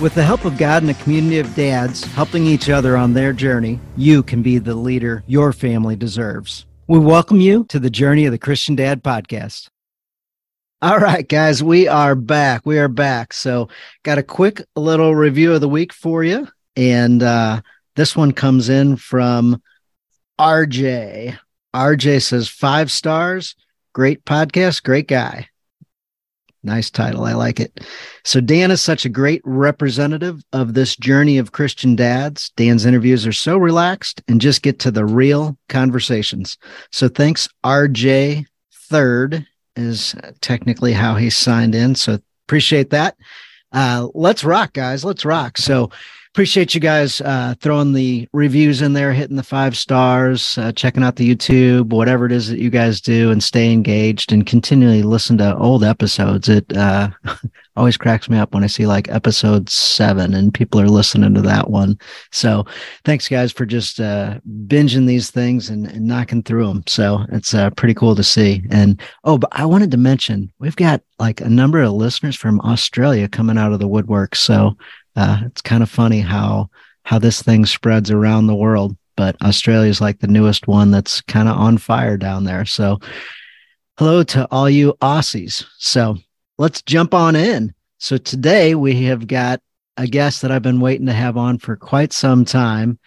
With the help of God and a community of dads helping each other on their journey, you can be the leader your family deserves. We welcome you to the Journey of the Christian Dad podcast. All right, guys, we are back. We are back. So, got a quick little review of the week for you. And uh, this one comes in from RJ. RJ says, five stars, great podcast, great guy. Nice title. I like it. So, Dan is such a great representative of this journey of Christian dads. Dan's interviews are so relaxed and just get to the real conversations. So, thanks, RJ Third, is technically how he signed in. So, appreciate that. Uh, let's rock, guys. Let's rock. So, appreciate you guys uh, throwing the reviews in there, hitting the five stars, uh, checking out the YouTube, whatever it is that you guys do, and stay engaged and continually listen to old episodes. It uh, always cracks me up when I see like episode seven and people are listening to that one. So thanks, guys, for just uh, binging these things and, and, knocking through them. So it's uh, pretty cool to see. And oh, but I wanted to mention we've got like a number of listeners from Australia coming out of the woodwork. So uh, it's kind of funny how how this thing spreads around the world. But Australia is like the newest one that's kind of on fire down there. So hello to all you Aussies. So let's jump on in. So today we have got a guest that I've been waiting to have on for quite some time.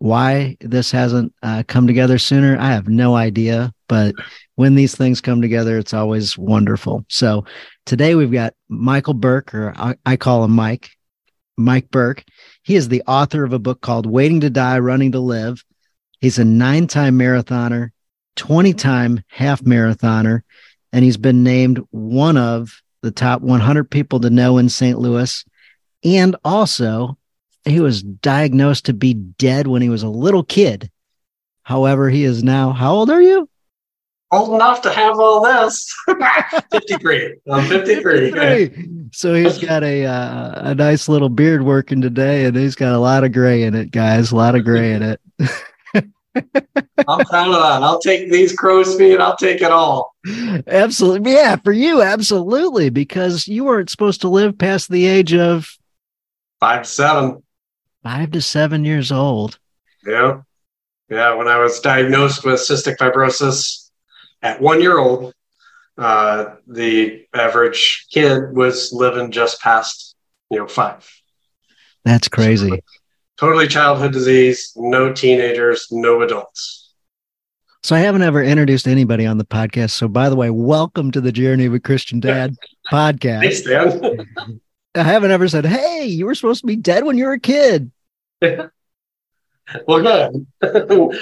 Why this hasn't uh, come together sooner, I have no idea. But when these things come together, it's always wonderful. So today we've got Michael Burke, or I, I call him Mike. Mike Burke. He is the author of a book called Waiting to Die, Running to Live. He's a nine time marathoner, 20 time half marathoner, and he's been named one of the top 100 people to know in St. Louis. And also, he was diagnosed to be dead when he was a little kid. However, he is now, how old are you? Old enough to have all this. 53. I'm 53. 53. So he's got a uh, a nice little beard working today, and he's got a lot of gray in it, guys. A lot of gray in it. I'm proud of that. I'll take these crow's feet. I'll take it all. Absolutely. Yeah, for you, absolutely. Because you weren't supposed to live past the age of five to seven. Five to seven years old. Yeah. Yeah. When I was diagnosed with cystic fibrosis, at one year old, uh, the average kid was living just past, you know, five. That's crazy. So, totally childhood disease, no teenagers, no adults. So I haven't ever introduced anybody on the podcast. So by the way, welcome to the Journey of a Christian Dad podcast. Thanks, Dan. I haven't ever said, "Hey, you were supposed to be dead when you were a kid." Well, good.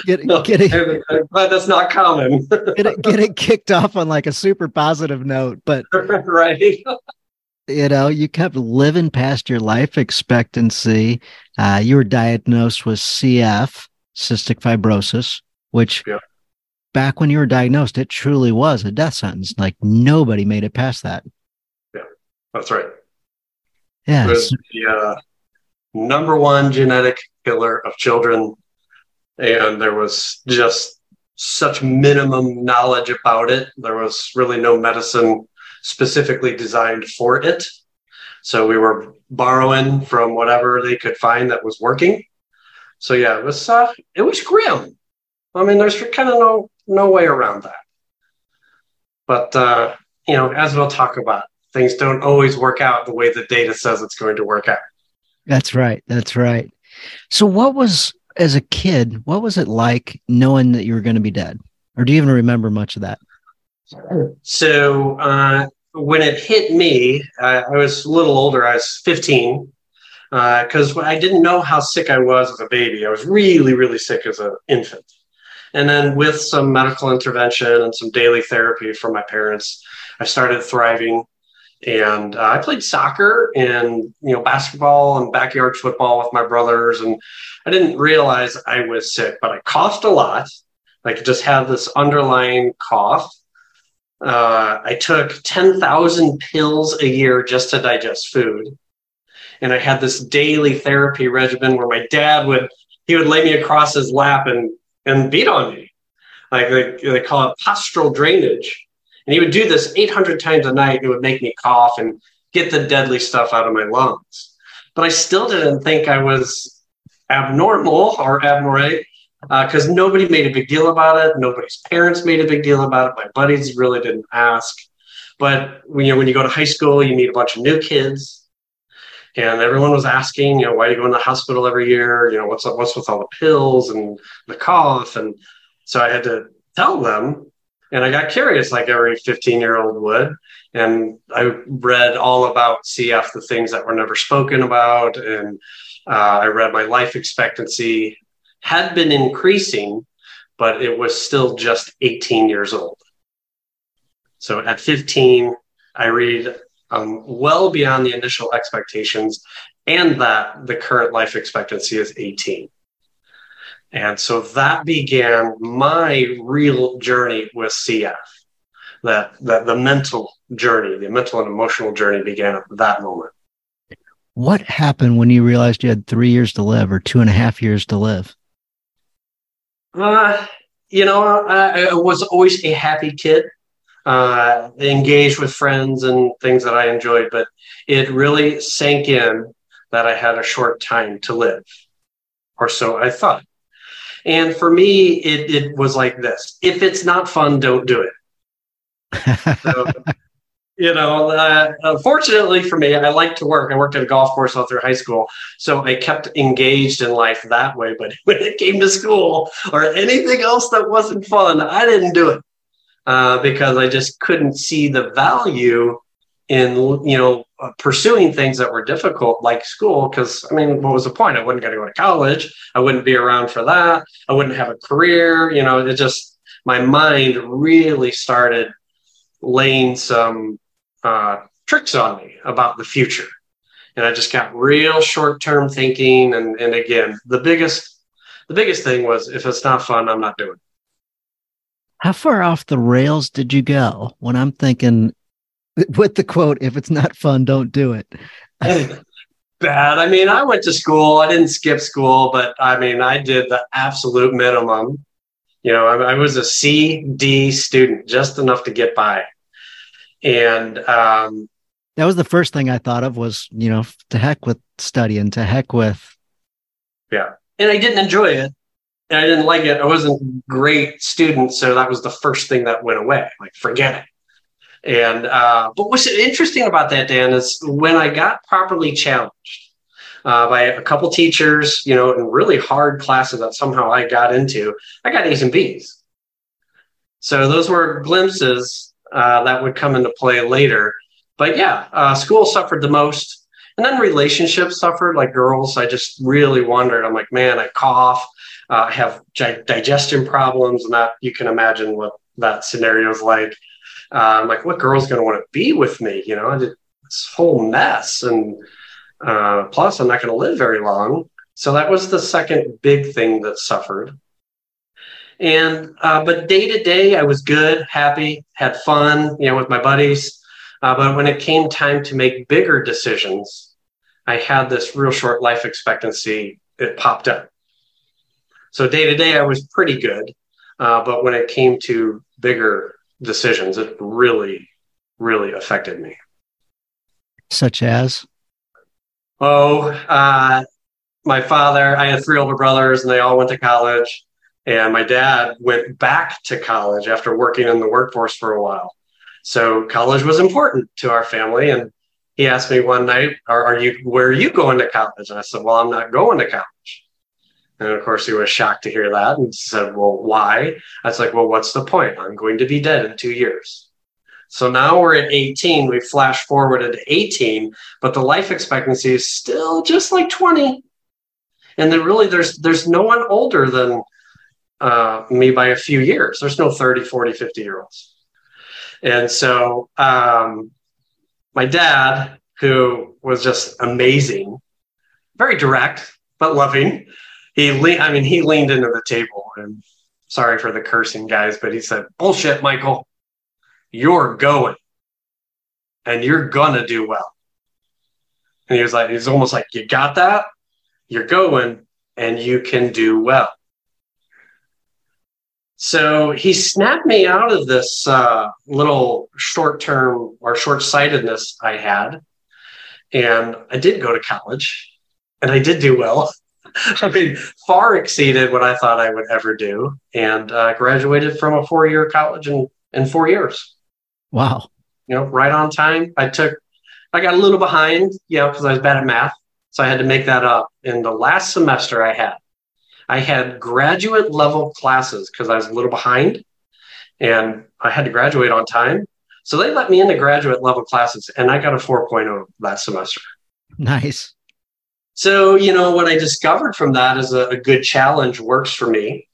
Get, no, get it, but that's not common. get it, get it kicked off on like a super positive note, but right. You know, you kept living past your life expectancy. Uh, you were diagnosed with CF, cystic fibrosis, which yeah. back when you were diagnosed, it truly was a death sentence. Like nobody made it past that. Yeah, that's right. Yeah. It was the uh, number one genetic killer of children. And there was just such minimum knowledge about it. There was really no medicine specifically designed for it. So we were borrowing from whatever they could find that was working. So yeah, it was uh, it was grim. I mean, there's kind of no no way around that. But uh, you know, as we'll talk about, things don't always work out the way the data says it's going to work out. That's right. That's right. So, what was, as a kid, what was it like knowing that you were going to be dead? Or do you even remember much of that? So, uh, when it hit me, uh, I was a little older. I was 15 because uh, I didn't know how sick I was as a baby. I was really, really sick as an infant. And then, with some medical intervention and some daily therapy from my parents, I started thriving. And uh, I played soccer and you know basketball and backyard football with my brothers, and I didn't realize I was sick, but I coughed a lot. Like just had this underlying cough. Uh, I took ten thousand pills a year just to digest food, and I had this daily therapy regimen where my dad would he would lay me across his lap and and beat on me, like they, they call it postural drainage and he would do this 800 times a night. It would make me cough and get the deadly stuff out of my lungs. But I still didn't think I was abnormal or abnormal because uh, nobody made a big deal about it. Nobody's parents made a big deal about it. My buddies really didn't ask. But when you know, when you go to high school, you meet a bunch of new kids, and everyone was asking, you know, why do you go in the hospital every year? You know, what's what's with all the pills and the cough? And so I had to tell them and I got curious, like every 15 year old would. And I read all about CF, the things that were never spoken about. And uh, I read my life expectancy had been increasing, but it was still just 18 years old. So at 15, I read um, well beyond the initial expectations and that the current life expectancy is 18. And so that began my real journey with CF. That, that the mental journey, the mental and emotional journey began at that moment. What happened when you realized you had three years to live or two and a half years to live? Uh, you know, I, I was always a happy kid, uh, engaged with friends and things that I enjoyed, but it really sank in that I had a short time to live, or so I thought. And for me, it, it was like this if it's not fun, don't do it. so, you know, uh, unfortunately for me, I like to work. I worked at a golf course all through high school. So I kept engaged in life that way. But when it came to school or anything else that wasn't fun, I didn't do it uh, because I just couldn't see the value in, you know, uh, pursuing things that were difficult like school because i mean what was the point? I wasn't going to go to college. I wouldn't be around for that. I wouldn't have a career you know it just my mind really started laying some uh, tricks on me about the future. And i just got real short-term thinking and, and again the biggest the biggest thing was if it's not fun i'm not doing it. How far off the rails did you go? When i'm thinking with the quote, if it's not fun, don't do it. Bad. I mean, I went to school. I didn't skip school, but I mean, I did the absolute minimum. You know, I, I was a C, D student, just enough to get by. And um, that was the first thing I thought of was, you know, to heck with studying, to heck with. Yeah. And I didn't enjoy it. And I didn't like it. I wasn't a great student. So that was the first thing that went away. Like, forget it. And uh, but what's interesting about that, Dan, is when I got properly challenged uh, by a couple teachers, you know, in really hard classes that somehow I got into, I got A's and B's. So those were glimpses uh, that would come into play later. But yeah, uh, school suffered the most. And then relationships suffered, like girls. I just really wondered. I'm like, man, I cough, uh, I have digestion problems, and that you can imagine what that scenario is like I'm like, what girl's going to want to be with me? You know, did this whole mess. And uh, plus, I'm not going to live very long. So that was the second big thing that suffered. And, uh, but day to day, I was good, happy, had fun, you know, with my buddies. Uh, but when it came time to make bigger decisions, I had this real short life expectancy. It popped up. So day to day, I was pretty good. Uh, but when it came to bigger decisions. It really, really affected me. Such as? Oh, uh, my father, I had three older brothers and they all went to college. And my dad went back to college after working in the workforce for a while. So college was important to our family. And he asked me one night, are, are you, where are you going to college? And I said, well, I'm not going to college. And of course, he was shocked to hear that and said, Well, why? I was like, Well, what's the point? I'm going to be dead in two years. So now we're at 18. We flash forward to 18, but the life expectancy is still just like 20. And then really, there's there's no one older than uh, me by a few years. There's no 30, 40, 50 year olds. And so um, my dad, who was just amazing, very direct but loving. He, le- I mean, he leaned into the table, and sorry for the cursing, guys, but he said, "Bullshit, Michael. You're going, and you're gonna do well." And he was like, he's almost like, "You got that? You're going, and you can do well." So he snapped me out of this uh, little short term or short sightedness I had. And I did go to college and I did do well. I mean, far exceeded what I thought I would ever do and uh, graduated from a four year college in, in four years. Wow. You know, right on time. I took, I got a little behind, you know, because I was bad at math. So I had to make that up in the last semester I had. I had graduate level classes because I was a little behind and I had to graduate on time. So they let me into graduate level classes and I got a 4.0 that semester. Nice. So, you know, what I discovered from that is a, a good challenge works for me.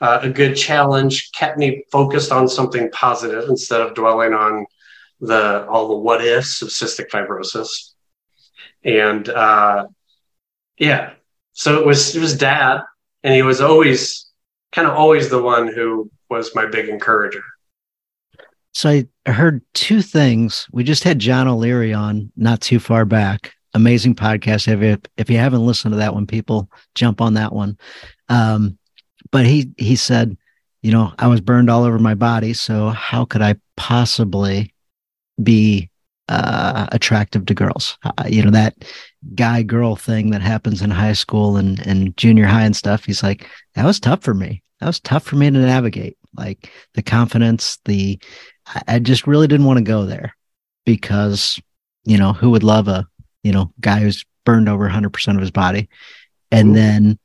Uh, a good challenge kept me focused on something positive instead of dwelling on the all the what ifs of cystic fibrosis. And uh, yeah, so it was it was dad and he was always kind of always the one who was my big encourager. So I heard two things. We just had John O'Leary on not too far back. Amazing podcast. If you, if you haven't listened to that one, people jump on that one. Um, but he he said, you know, I was burned all over my body, so how could I possibly be uh, attractive to girls? Uh, you know that guy girl thing that happens in high school and, and junior high and stuff. He's like, that was tough for me. That was tough for me to navigate. Like the confidence, the, I just really didn't want to go there because, you know, who would love a, you know, guy who's burned over 100% of his body. And Ooh. then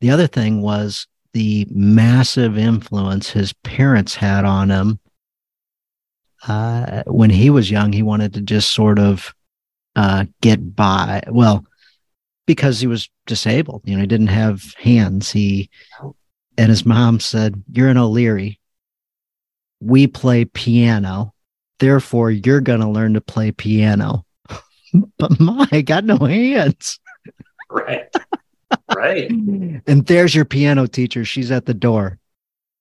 the other thing was the massive influence his parents had on him. Uh, when he was young, he wanted to just sort of uh, get by. Well, because he was disabled, you know, he didn't have hands. He and his mom said, "You're an O'Leary. We play piano, therefore you're going to learn to play piano." But my, I got no hands. Right. Right. and there's your piano teacher. She's at the door.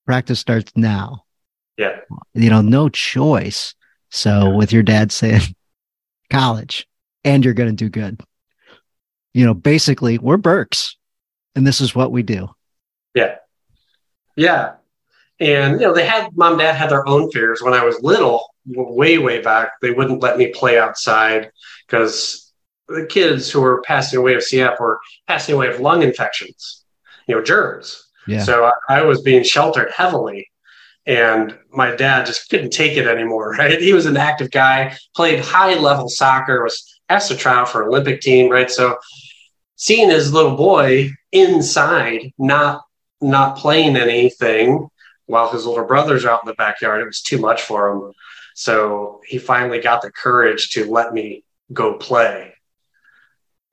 Practice starts now. Yeah. You know, no choice. So yeah. with your dad saying college, and you're going to do good. You know, basically, we're Burkes, and this is what we do. Yeah. Yeah. And, you know, they had mom, dad had their own fears. When I was little, way, way back, they wouldn't let me play outside because the kids who were passing away of CF were passing away of lung infections, you know, germs. Yeah. So I, I was being sheltered heavily and my dad just couldn't take it anymore right he was an active guy played high level soccer was asked to try out for Olympic team, right? So seeing his little boy inside, not not playing anything while his older brothers are out in the backyard, it was too much for him. So he finally got the courage to let me go play.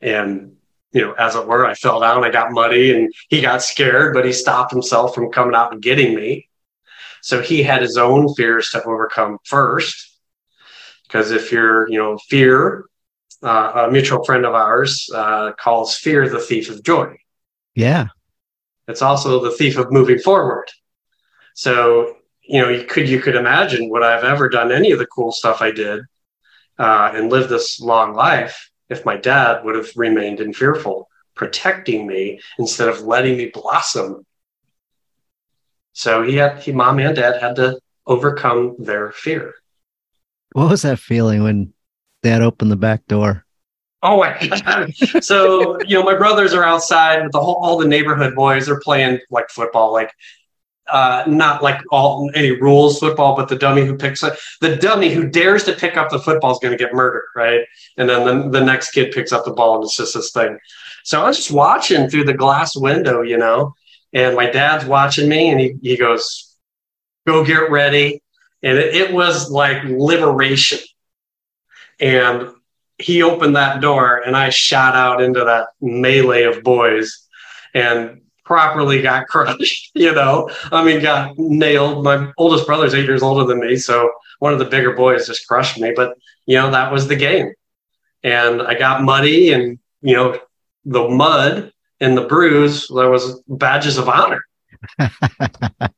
And you know, as it were, I fell down, I got muddy, and he got scared, but he stopped himself from coming out and getting me. So he had his own fears to overcome first. Because if you're, you know, fear uh, a mutual friend of ours uh, calls fear the thief of joy. Yeah. It's also the thief of moving forward. So, you know, you could you could imagine would I've ever done any of the cool stuff I did uh, and live this long life if my dad would have remained in fearful, protecting me instead of letting me blossom. So he had he mom and dad had to overcome their fear. What was that feeling when dad opened the back door? Oh my god! so you know, my brothers are outside with the whole, all the neighborhood boys. They're playing like football, like uh, not like all any rules football, but the dummy who picks up the dummy who dares to pick up the football is going to get murdered, right? And then the, the next kid picks up the ball, and it's just this thing. So I was just watching through the glass window, you know, and my dad's watching me, and he he goes, "Go get ready," and it, it was like liberation and he opened that door and I shot out into that melee of boys and properly got crushed, you know. I mean, got nailed. My oldest brother's eight years older than me. So one of the bigger boys just crushed me. But you know that was the game, and I got muddy, and you know the mud and the bruise there was badges of honor.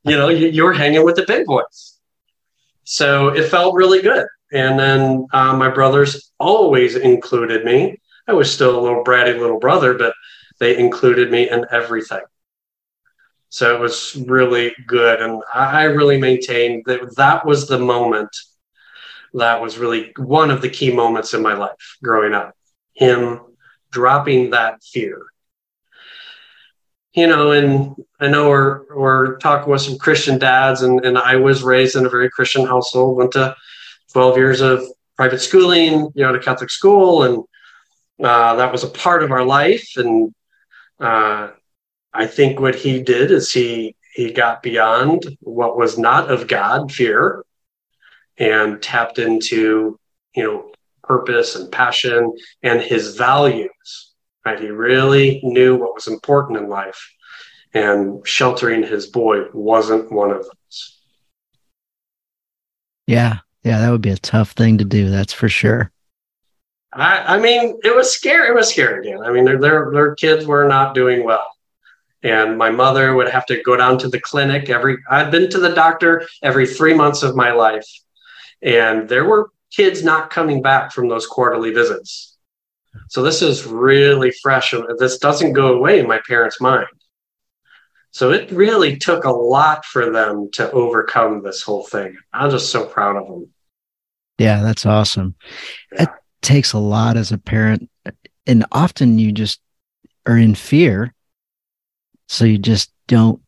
you know, you, you were hanging with the big boys, so it felt really good. And then uh, my brothers always included me. I was still a little bratty little brother, but they included me in everything. So it was really good. And I really maintained that that was the moment that was really one of the key moments in my life growing up. Him dropping that fear. You know, and I know we're we're talking with some Christian dads, and, and I was raised in a very Christian household, went to 12 years of private schooling, you know, to Catholic school, and uh, that was a part of our life. And uh, I think what he did is he he got beyond what was not of God, fear, and tapped into you know purpose and passion and his values. Right, he really knew what was important in life, and sheltering his boy wasn't one of those. Yeah, yeah, that would be a tough thing to do. That's for sure. I, I mean, it was scary. It was scary again. I mean, their, their their kids were not doing well, and my mother would have to go down to the clinic every. I'd been to the doctor every three months of my life, and there were kids not coming back from those quarterly visits. So this is really fresh. This doesn't go away in my parents' mind. So it really took a lot for them to overcome this whole thing. I'm just so proud of them. Yeah, that's awesome. Yeah. It takes a lot as a parent. And often you just are in fear. So you just don't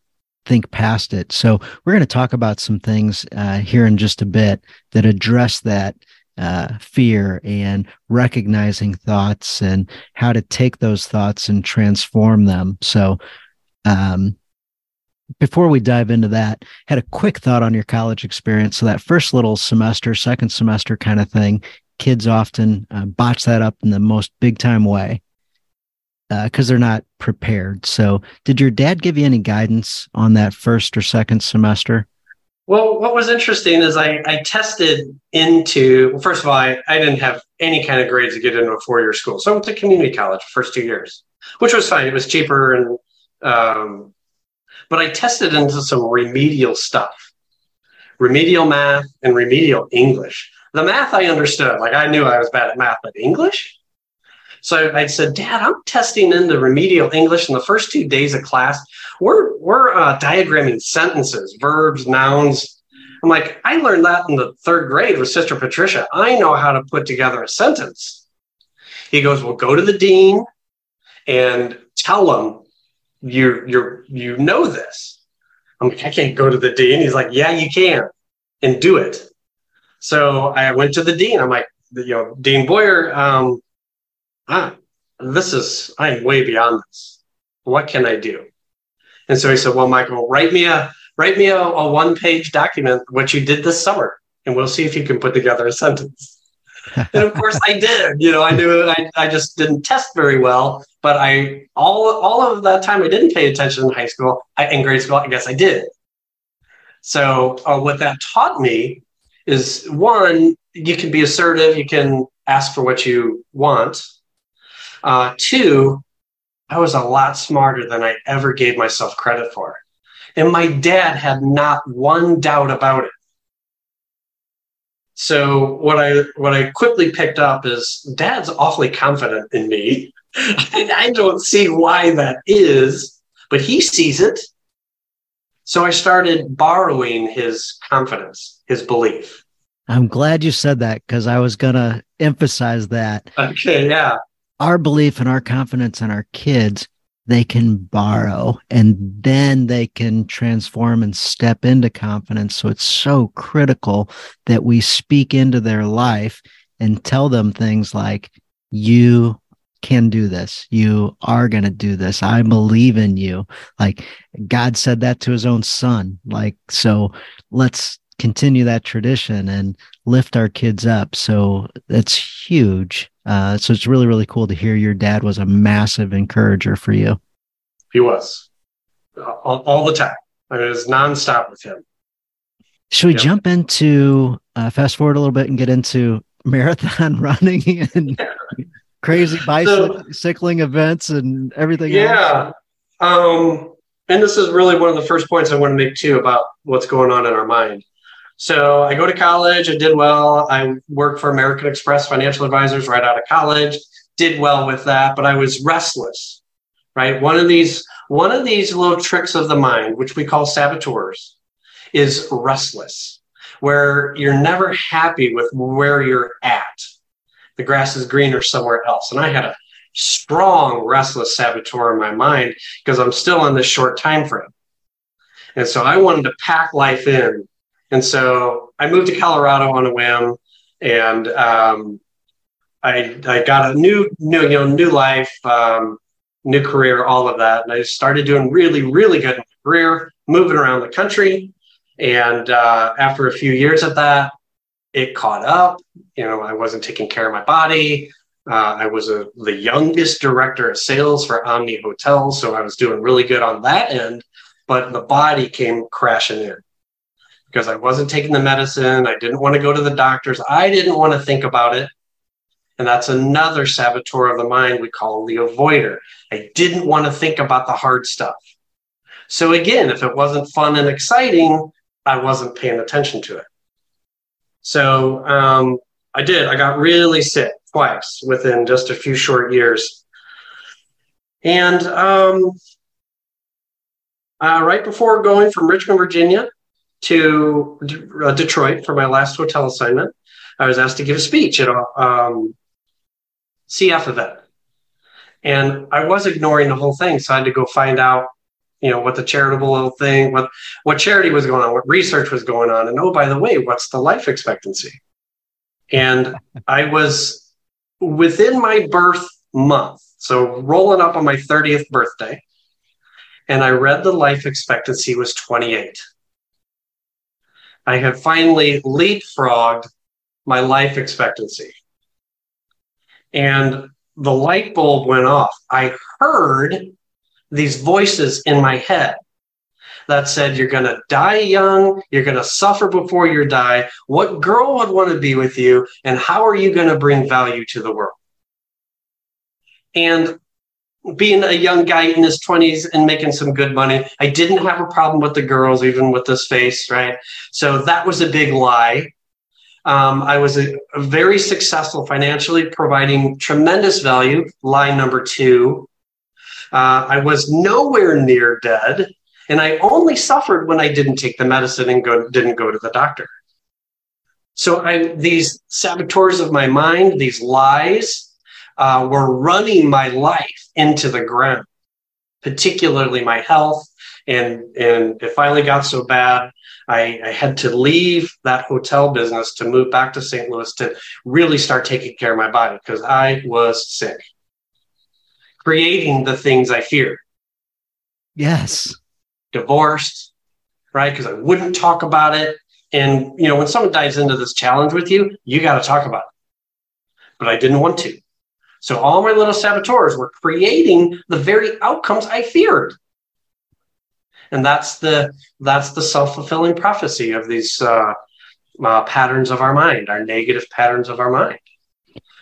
think past it. So we're going to talk about some things uh, here in just a bit that address that uh, fear and recognizing thoughts and how to take those thoughts and transform them. So, um, before we dive into that, had a quick thought on your college experience. So that first little semester, second semester kind of thing, kids often uh, botch that up in the most big time way because uh, they're not prepared. So, did your dad give you any guidance on that first or second semester? Well, what was interesting is I, I tested into, well, first of all, I, I didn't have any kind of grades to get into a four year school. So I went to community college first two years, which was fine. It was cheaper and um, but I tested into some remedial stuff, remedial math and remedial English. The math I understood, like I knew I was bad at math, but English? So I said, Dad, I'm testing in the remedial English in the first two days of class. We're, we're uh, diagramming sentences, verbs, nouns. I'm like, I learned that in the third grade with Sister Patricia. I know how to put together a sentence. He goes, Well, go to the dean and tell him you you you know this. I'm like, I can't go to the dean. He's like, yeah, you can, and do it. So I went to the dean. I'm like, you know, Dean Boyer, um, ah, this is I'm way beyond this. What can I do? And so he said, well, Michael, write me a write me a, a one page document what you did this summer, and we'll see if you can put together a sentence. and of course I did. You know, I knew I, I just didn't test very well, but I all all of that time I didn't pay attention in high school. I, in grade school, I guess I did. So uh, what that taught me is one, you can be assertive, you can ask for what you want. Uh, two, I was a lot smarter than I ever gave myself credit for. And my dad had not one doubt about it. So what I what I quickly picked up is dad's awfully confident in me. I don't see why that is, but he sees it. So I started borrowing his confidence, his belief. I'm glad you said that because I was going to emphasize that. Okay, yeah. Our belief and our confidence in our kids they can borrow and then they can transform and step into confidence. So it's so critical that we speak into their life and tell them things like, you can do this. You are going to do this. I believe in you. Like God said that to his own son. Like, so let's continue that tradition and lift our kids up. So that's huge. Uh, so it's really, really cool to hear your dad was a massive encourager for you. He was all, all the time. I mean, it was nonstop with him. Should we yep. jump into uh, fast forward a little bit and get into marathon running and crazy bicycling so, events and everything yeah um, and this is really one of the first points i want to make too about what's going on in our mind so i go to college i did well i worked for american express financial advisors right out of college did well with that but i was restless right one of these one of these little tricks of the mind which we call saboteurs is restless where you're never happy with where you're at. The grass is greener somewhere else. And I had a strong restless saboteur in my mind because I'm still on this short time frame. And so I wanted to pack life in. And so I moved to Colorado on a whim and um, I, I got a new, new, you know, new life, um, new career, all of that. And I started doing really, really good in my career, moving around the country, and uh, after a few years of that, it caught up. You know, I wasn't taking care of my body. Uh, I was a, the youngest director of sales for Omni Hotels, so I was doing really good on that end. But the body came crashing in because I wasn't taking the medicine. I didn't want to go to the doctors. I didn't want to think about it. And that's another saboteur of the mind we call the avoider. I didn't want to think about the hard stuff. So again, if it wasn't fun and exciting, I wasn't paying attention to it. So um, I did. I got really sick twice within just a few short years. And um, uh, right before going from Richmond, Virginia to uh, Detroit for my last hotel assignment, I was asked to give a speech at a um, CF event. And I was ignoring the whole thing. So I had to go find out you know what the charitable little thing what what charity was going on what research was going on and oh by the way what's the life expectancy and i was within my birth month so rolling up on my 30th birthday and i read the life expectancy was 28 i had finally leapfrogged my life expectancy and the light bulb went off i heard these voices in my head that said, You're going to die young, you're going to suffer before you die. What girl would want to be with you, and how are you going to bring value to the world? And being a young guy in his 20s and making some good money, I didn't have a problem with the girls, even with this face, right? So that was a big lie. Um, I was a, a very successful financially, providing tremendous value. Lie number two. Uh, I was nowhere near dead, and I only suffered when I didn't take the medicine and go, didn't go to the doctor. So I, these saboteurs of my mind, these lies, uh, were running my life into the ground, particularly my health. And, and it finally got so bad, I, I, had to leave that hotel business to move back to St. Louis to really start taking care of my body because I was sick creating the things I feared. Yes. Divorced, right? Because I wouldn't talk about it. And, you know, when someone dives into this challenge with you, you got to talk about it. But I didn't want to. So all my little saboteurs were creating the very outcomes I feared. And that's the that's the self-fulfilling prophecy of these uh, uh, patterns of our mind, our negative patterns of our mind.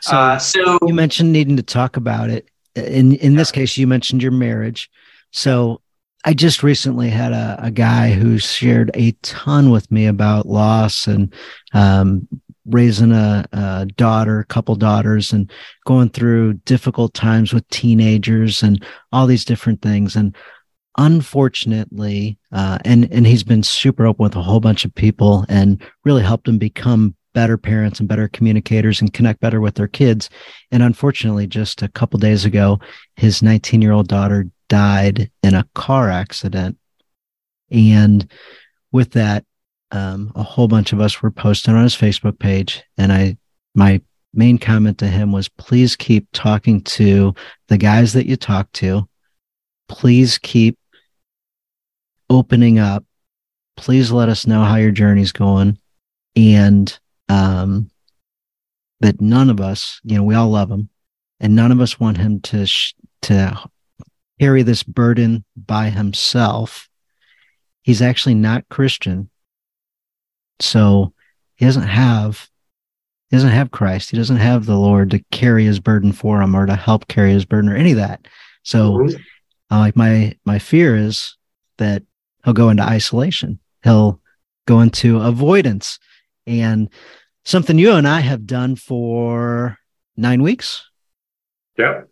So, uh, so you mentioned needing to talk about it in in this case you mentioned your marriage so i just recently had a, a guy who shared a ton with me about loss and um, raising a, a, daughter a couple daughters and going through difficult times with teenagers and all these different things and unfortunately uh, and and he's been super open with a whole bunch of people and really helped him become better parents and better communicators and connect better with their kids. And unfortunately, just a couple days ago, his 19 year old daughter died in a car accident. And with that, um, a whole bunch of us were posting on his Facebook page. And I, my main comment to him was please keep talking to the guys that you talk to. Please keep opening up. Please let us know how your journey's going. And um, that none of us, you know, we all love him, and none of us want him to sh- to carry this burden by himself. He's actually not Christian, so he doesn't have he doesn't have Christ. He doesn't have the Lord to carry his burden for him or to help carry his burden or any of that. So, mm-hmm. uh, like my my fear is that he'll go into isolation. He'll go into avoidance, and something you and I have done for nine weeks. Yeah.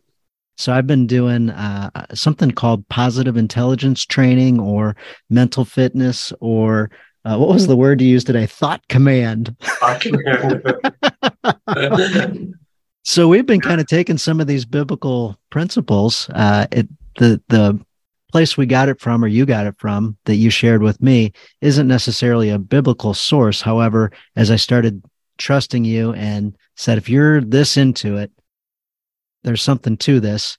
So I've been doing uh, something called positive intelligence training or mental fitness or uh, what was the word you used today? Thought command. Thought command. so we've been kind of taking some of these biblical principles. Uh, it, the the place we got it from, or you got it from, that you shared with me, isn't necessarily a biblical source. However, as I started trusting you and said, if you're this into it, there's something to this.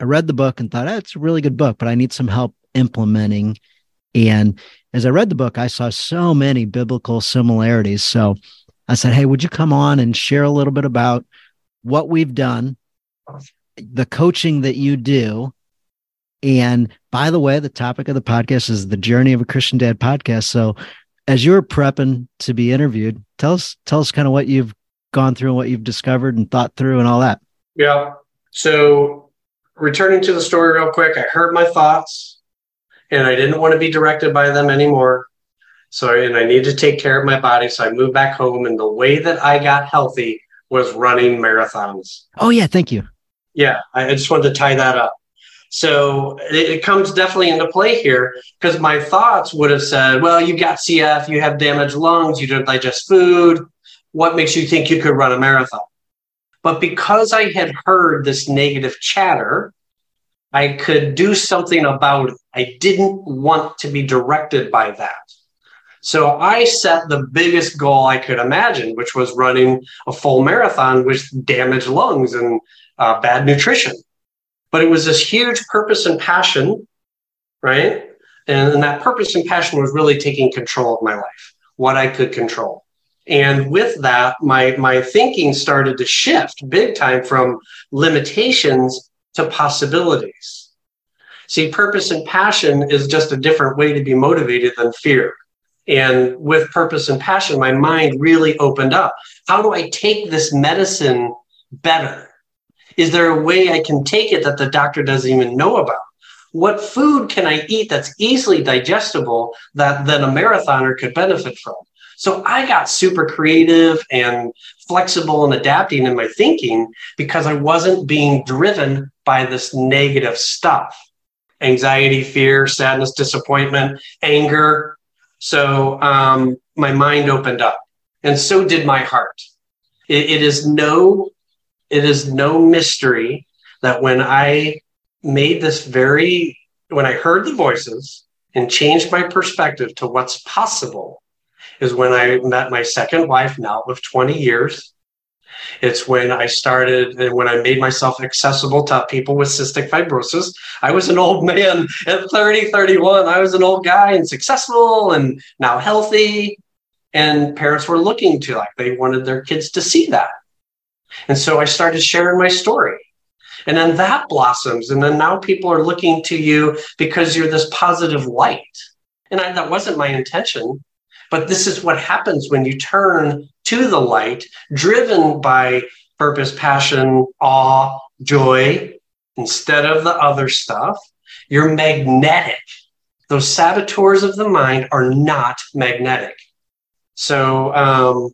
I read the book and thought, oh, it's a really good book, but I need some help implementing. And as I read the book, I saw so many biblical similarities. So I said, Hey, would you come on and share a little bit about what we've done, the coaching that you do? And by the way, the topic of the podcast is the journey of a Christian dad podcast. So as you're prepping to be interviewed, tell us, tell us kind of what you've gone through and what you've discovered and thought through and all that. Yeah. So returning to the story real quick, I heard my thoughts and I didn't want to be directed by them anymore. So, and I needed to take care of my body. So I moved back home. And the way that I got healthy was running marathons. Oh, yeah. Thank you. Yeah. I just wanted to tie that up. So it, it comes definitely into play here because my thoughts would have said, well, you've got CF, you have damaged lungs, you don't digest food. What makes you think you could run a marathon? But because I had heard this negative chatter, I could do something about it. I didn't want to be directed by that. So I set the biggest goal I could imagine, which was running a full marathon with damaged lungs and uh, bad nutrition. But it was this huge purpose and passion, right? And, and that purpose and passion was really taking control of my life, what I could control. And with that, my, my thinking started to shift big time from limitations to possibilities. See, purpose and passion is just a different way to be motivated than fear. And with purpose and passion, my mind really opened up. How do I take this medicine better? Is there a way I can take it that the doctor doesn't even know about? What food can I eat that's easily digestible that then a marathoner could benefit from? So I got super creative and flexible and adapting in my thinking because I wasn't being driven by this negative stuff anxiety, fear, sadness, disappointment, anger. So um, my mind opened up, and so did my heart. it, it is no, it is no mystery that when I made this very, when I heard the voices and changed my perspective to what's possible, is when I met my second wife, now of 20 years. It's when I started and when I made myself accessible to people with cystic fibrosis. I was an old man at 30, 31. I was an old guy and successful and now healthy. And parents were looking to like they wanted their kids to see that. And so I started sharing my story. And then that blossoms. And then now people are looking to you because you're this positive light. And I, that wasn't my intention. But this is what happens when you turn to the light, driven by purpose, passion, awe, joy, instead of the other stuff. You're magnetic. Those saboteurs of the mind are not magnetic. So, um,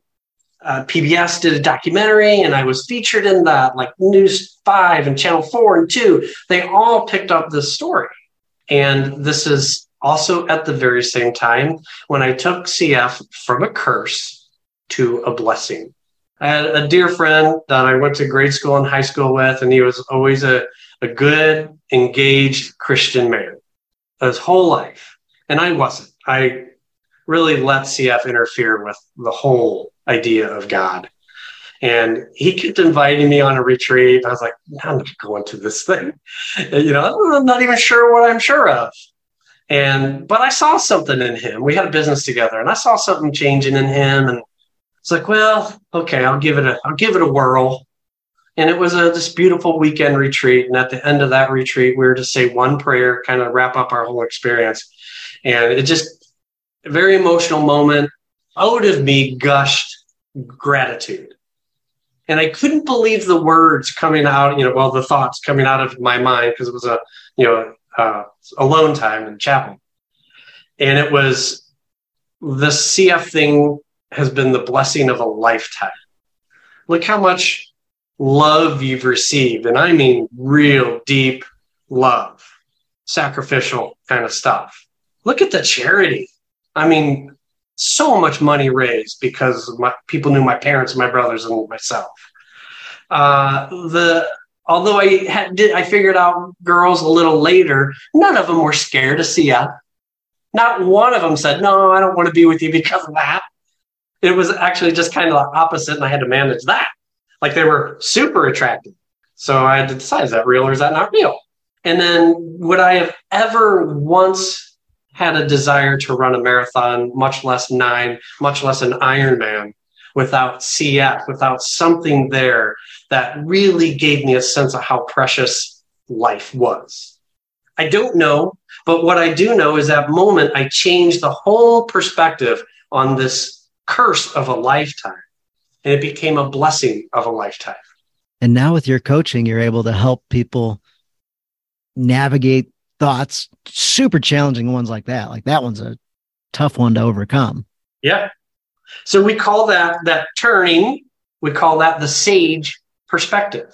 uh, PBS did a documentary and I was featured in that, like News 5 and Channel 4 and 2. They all picked up this story. And this is also at the very same time when I took CF from a curse to a blessing. I had a dear friend that I went to grade school and high school with, and he was always a, a good, engaged Christian man his whole life. And I wasn't. I really let CF interfere with the whole idea of God. And he kept inviting me on a retreat. I was like, I'm not going to this thing. You know, I'm not even sure what I'm sure of. And but I saw something in him. We had a business together, and I saw something changing in him, and it's like, well, okay, I'll give it a I'll give it a whirl. And it was a this beautiful weekend retreat. And at the end of that retreat, we were to say one prayer, kind of wrap up our whole experience. And it just a very emotional moment. out of me gushed gratitude. And I couldn't believe the words coming out, you know, well, the thoughts coming out of my mind because it was a, you know, uh, alone time in chapel. And it was the CF thing has been the blessing of a lifetime. Look how much love you've received. And I mean real deep love, sacrificial kind of stuff. Look at the charity. I mean, so much money raised because my, people knew my parents, my brothers, and myself. Uh, the although I had, did I figured out girls a little later, none of them were scared see us. Not one of them said, "No, I don't want to be with you because of that." It was actually just kind of the opposite, and I had to manage that. Like they were super attractive, so I had to decide: is that real or is that not real? And then, would I have ever once had a desire to run a marathon, much less nine, much less an Ironman, without CF, without something there that really gave me a sense of how precious life was. I don't know, but what I do know is that moment I changed the whole perspective on this curse of a lifetime, and it became a blessing of a lifetime. And now with your coaching, you're able to help people navigate thoughts, super challenging ones like that. Like that one's a tough one to overcome. Yeah. So we call that that turning, we call that the sage perspective.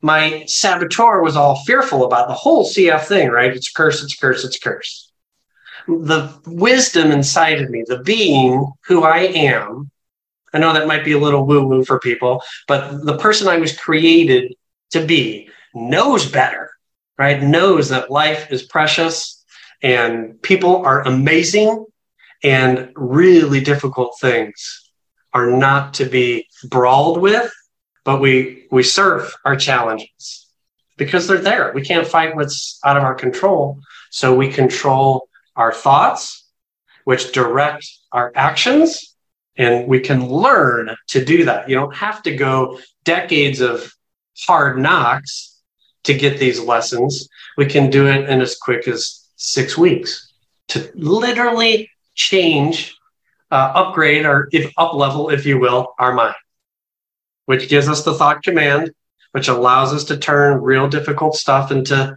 My saboteur was all fearful about the whole CF thing, right? It's curse, it's curse, it's curse. The wisdom inside of me, the being who I am, I know that might be a little woo woo for people, but the person I was created to be knows better right? Knows that life is precious and people are amazing and really difficult things are not to be brawled with, but we we surf our challenges because they're there. We can't fight what's out of our control. So we control our thoughts, which direct our actions, and we can learn to do that. You don't have to go decades of hard knocks to get these lessons. We can do it in as quick as six weeks to literally change, uh, upgrade, or if up level, if you will, our mind, which gives us the thought command, which allows us to turn real difficult stuff into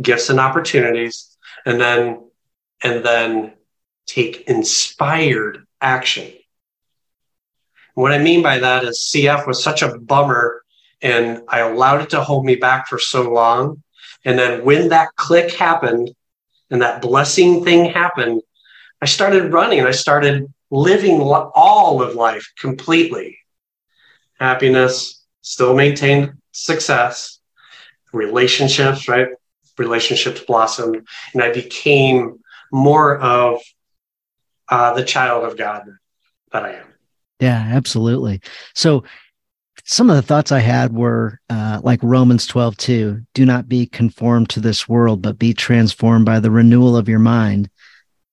gifts and opportunities, and then and then take inspired action. What I mean by that is CF was such a bummer and I allowed it to hold me back for so long. And then when that click happened and that blessing thing happened, I started running. I started living all of life completely. Happiness, still maintained success, relationships, right? Relationships blossomed. And I became more of uh, the child of God that I am. Yeah, absolutely. So some of the thoughts I had were uh, like Romans 12, 2. Do not be conformed to this world, but be transformed by the renewal of your mind,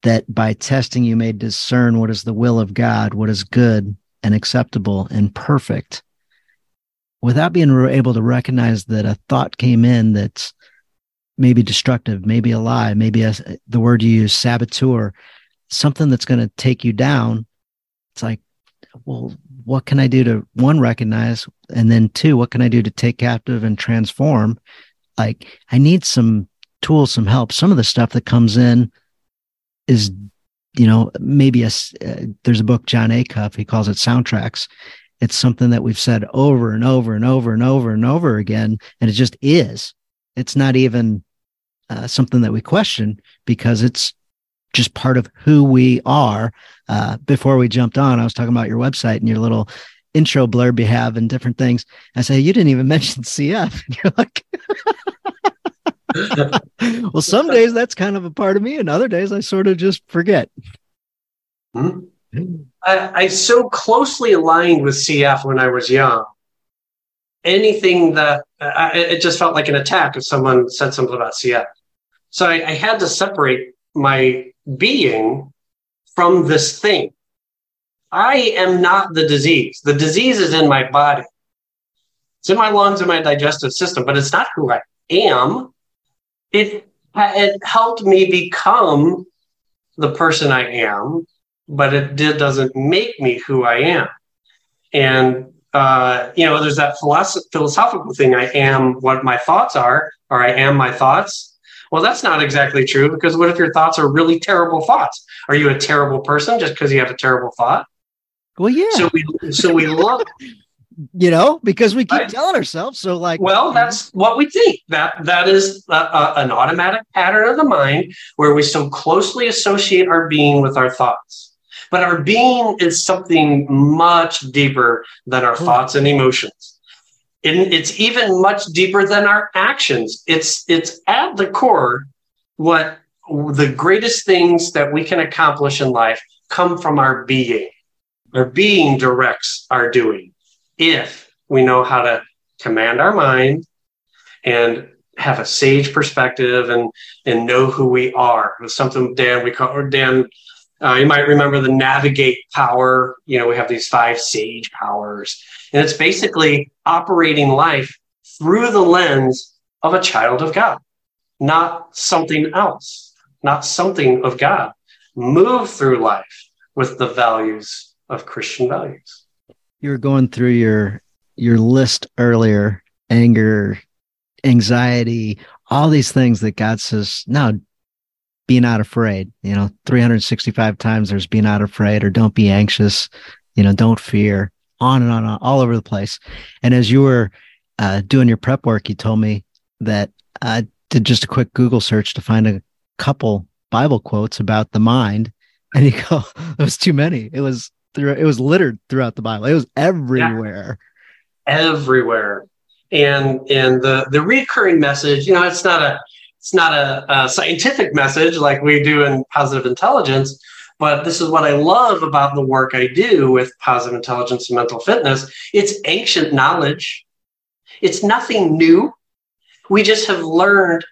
that by testing you may discern what is the will of God, what is good and acceptable and perfect. Without being able to recognize that a thought came in that's maybe destructive, maybe a lie, maybe a, the word you use, saboteur, something that's going to take you down. It's like, well, what can I do to one recognize and then two, what can I do to take captive and transform? Like I need some tools, some help. Some of the stuff that comes in is, you know, maybe a, uh, there's a book, Jon Acuff, he calls it soundtracks. It's something that we've said over and over and over and over and over again. And it just is. It's not even uh, something that we question because it's just part of who we are. Uh, before we jumped on, I was talking about your website and your little intro blurb you have and different things. I say, you didn't even mention CF. And you're like, well, some days that's kind of a part of me, and other days I sort of just forget. Hmm? I, I so closely aligned with CF when I was young. Anything that I, it just felt like an attack if someone said something about CF. So I, I had to separate my being from this thing. I am not the disease. The disease is in my body. It's in my lungs and my digestive system, but it's not who I am. It, it helped me become the person I am but it did, doesn't make me who I am. And, uh, you know, there's that philosoph- philosophical thing I am what my thoughts are, or I am my thoughts. Well, that's not exactly true because what if your thoughts are really terrible thoughts? Are you a terrible person just because you have a terrible thought? Well, yeah. So we so we look, you know, because we keep right. telling ourselves. So, like, well, that's what we think. That that is a, a, an automatic pattern of the mind where we so closely associate our being with our thoughts. But our being is something much deeper than our hmm. thoughts and emotions and it's even much deeper than our actions. It's it's at the core what the greatest things that we can accomplish in life come from our being. Our being directs our doing. If we know how to command our mind and have a sage perspective and and know who we are. It's something Dan we call or Dan uh, you might remember the navigate power. You know, we have these five sage powers, and it's basically operating life through the lens of a child of God, not something else, not something of God. Move through life with the values of Christian values. You were going through your your list earlier anger, anxiety, all these things that God says, no, be not afraid. You know, 365 times there's be not afraid or don't be anxious, you know, don't fear, on and on, on all over the place. And as you were uh, doing your prep work, you told me that I did just a quick Google search to find a couple Bible quotes about the mind. And you go, it was too many. It was through, it was littered throughout the Bible. It was everywhere. Yeah. Everywhere. And and the the recurring message, you know, it's not a it's not a, a scientific message like we do in positive intelligence, but this is what I love about the work I do with positive intelligence and mental fitness. It's ancient knowledge. It's nothing new. We just have learned,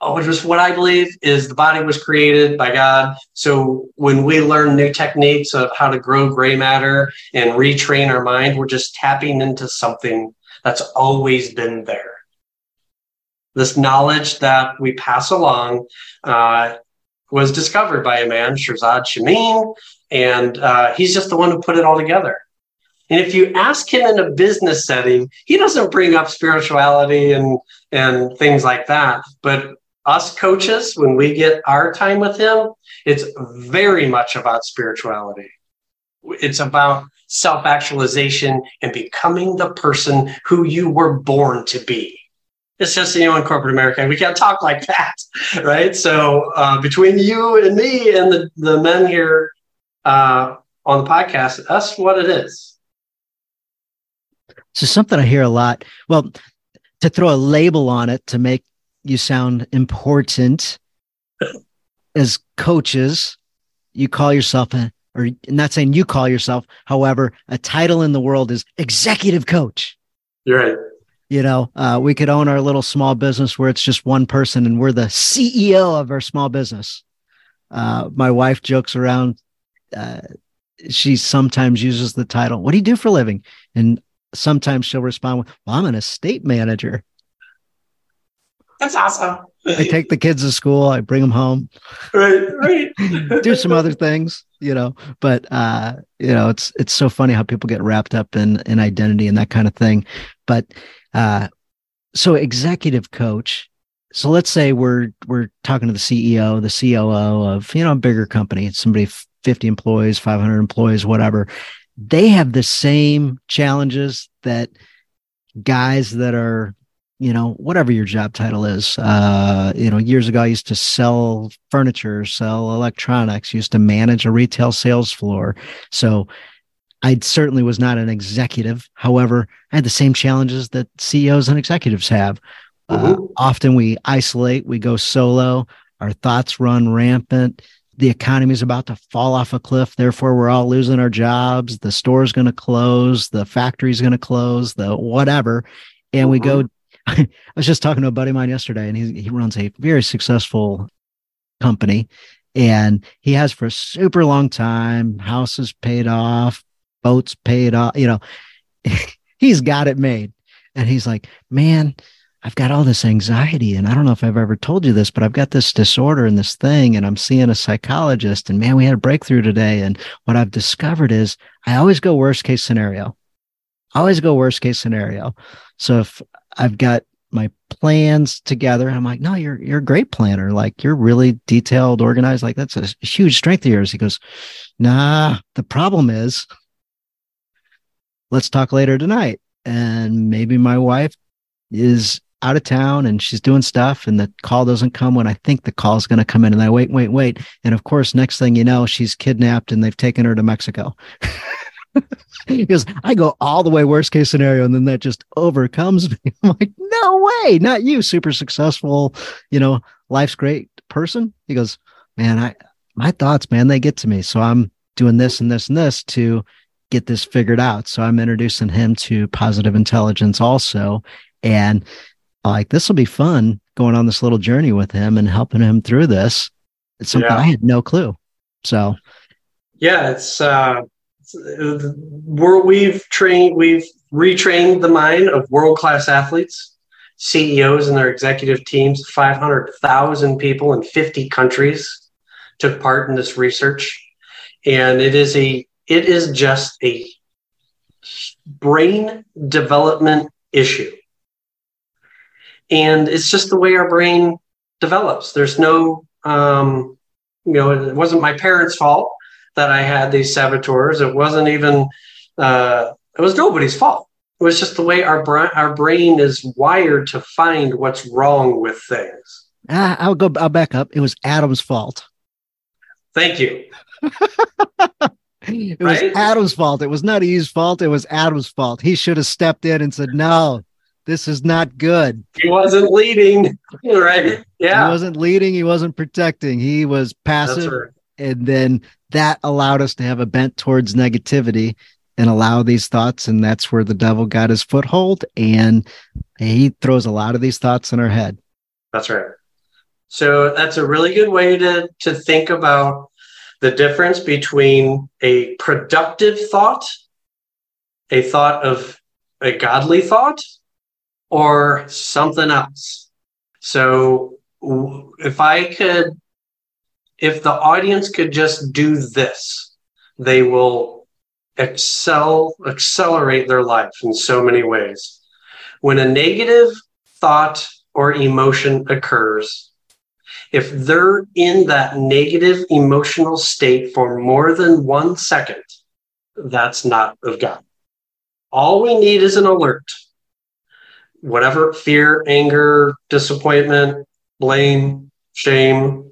oh, is what I believe is the body was created by God. So when we learn new techniques of how to grow gray matter and retrain our mind, we're just tapping into something that's always been there this knowledge that we pass along uh, was discovered by a man, Shirzad Chamine, and uh, he's just the one who put it all together. And if you ask him in a business setting, he doesn't bring up spirituality and and things like that. But us coaches, when we get our time with him, it's very much about spirituality. It's about self actualization and becoming the person who you were born to be it's just you know in corporate America we can't talk like that, right? So uh, between you and me and the the men here uh, on the podcast, that's what it is. So something I hear a lot. Well, to throw a label on it to make you sound important as coaches, you call yourself a or not saying you call yourself, however, a title in the world is executive coach. You're right. You know uh, we could own our little small business where it's just one person and we're the ceo of our small business. Uh, my wife jokes around uh, she sometimes uses the title what do you do for a living? And sometimes she'll respond with well i'm an estate manager that's awesome i take the kids to school i bring them home right right do some other things you know but uh you know it's it's so funny how people get wrapped up in in identity and that kind of thing but uh, so executive coach. So let's say we're we're talking to the CEO, the COO of you know a bigger company, somebody 50 employees, 500 employees, whatever. They have the same challenges that guys that are you know whatever your job title is uh you know years ago i used to sell furniture sell electronics used to manage a retail sales floor so I certainly was not an executive. However, I had the same challenges that CEOs and executives have. Uh, mm-hmm. often we isolate, we go solo, our thoughts run rampant. The economy is about to fall off a cliff. Therefore, we're all losing our jobs. The store's going to close. The factory's going to close. The whatever. And mm-hmm. we go. I was just talking to a buddy of mine yesterday, and he, he runs a very successful company. And he has for a super long time. Houses paid off, boats paid off, you know, he's got it made. And he's like, man, I've got all this anxiety and I don't know if I've ever told you this, but I've got this disorder and this thing and I'm seeing a psychologist and man, we had a breakthrough today. And what I've discovered is I always go worst case scenario. Always go worst case scenario. So if I've got my plans together, I'm like, no, you're, you're a great planner. Like you're really detailed, organized. Like that's a huge strength of yours. He goes, nah, the problem is let's talk later tonight. And maybe my wife is out of town and she's doing stuff and the call doesn't come when I think the call is going to come in and I wait, wait, wait. And of course, next thing you know, she's kidnapped and they've taken her to Mexico. because I go all the way worst case scenario and then that just overcomes me. I'm like, no way, not you, super successful, you know, life's great person. He goes, man, I, my thoughts, man, they get to me. So I'm doing this and this and this to get this figured out. So I'm introducing him to positive intelligence also. And like this will be fun going on this little journey with him and helping him through this. It's something yeah. I had no clue. So yeah, it's uh we're, we've trained we've retrained the mind of world-class athletes, CEOs and their executive teams, 500,000 people in 50 countries took part in this research. And it is a it is just a brain development issue and it's just the way our brain develops. There's no, um, you know, it wasn't my parents' fault that I had these saboteurs. It wasn't even, uh, it was nobody's fault. It was just the way our brain, our brain is wired to find what's wrong with things. Uh, I'll go. I'll back up. It was Adam's fault. Thank you. it right? was Adam's fault. It was not Eve's fault. It was Adam's fault. He should have stepped in and said, "No, this is not good. He wasn't leading, right? Yeah. He wasn't leading, he wasn't protecting. He was passive. Right. And then that allowed us to have a bent towards negativity and allow these thoughts. And that's where the devil got his foothold. And he throws a lot of these thoughts in our head. That's right. So that's a really good way to, to think about the difference between a productive thought, a thought of a godly thought, or something else. So if I could, if the audience could just do this, they will excel, accelerate their life in so many ways. When a negative thought or emotion occurs, if they're in that negative emotional state for more than one second, that's not of God. All we need is an alert whatever fear, anger, disappointment, blame, shame,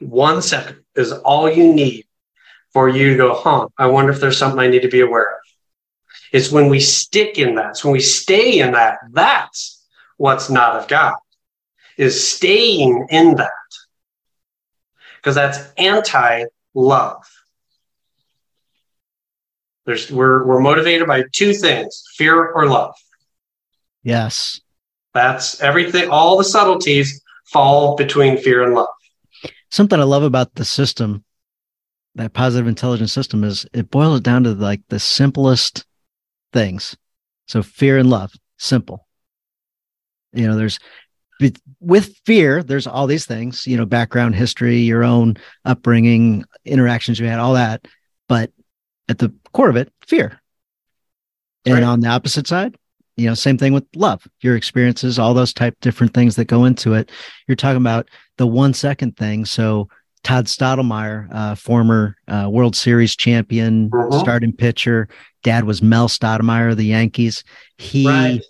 one second is all you need for you to go, huh, I wonder if there's something I need to be aware of. It's when we stick in that, it's when we stay in that, that's what's not of God, is staying in that. Because that's anti love. There's, we're, we're motivated by two things fear or love. Yes. That's everything, all the subtleties fall between fear and love. Something I love about the system, that positive intelligence system, is it boils it down to like the simplest things. So fear and love, simple. You know, there's with fear, there's all these things, you know, background history, your own upbringing, interactions you had, all that. But at the core of it, fear. And right. on the opposite side, you know same thing with love your experiences all those type different things that go into it you're talking about the one second thing so todd stottlemyre uh, former uh, world series champion uh-huh. starting pitcher dad was mel stottlemyre of the yankees he right.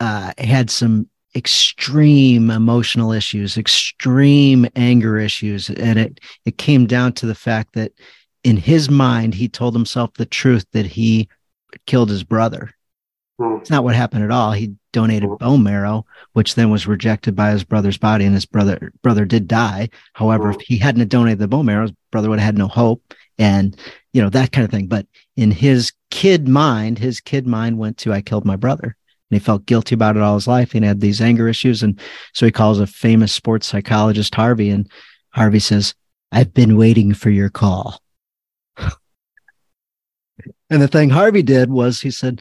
uh, had some extreme emotional issues extreme anger issues and it it came down to the fact that in his mind he told himself the truth that he killed his brother it's not what happened at all. He donated bone marrow, which then was rejected by his brother's body, and his brother brother did die. However, if he hadn't donated the bone marrow, his brother would have had no hope, and you know that kind of thing. But in his kid mind, his kid mind went to "I killed my brother," and he felt guilty about it all his life. He had these anger issues, and so he calls a famous sports psychologist Harvey, and Harvey says, "I've been waiting for your call." and the thing Harvey did was he said,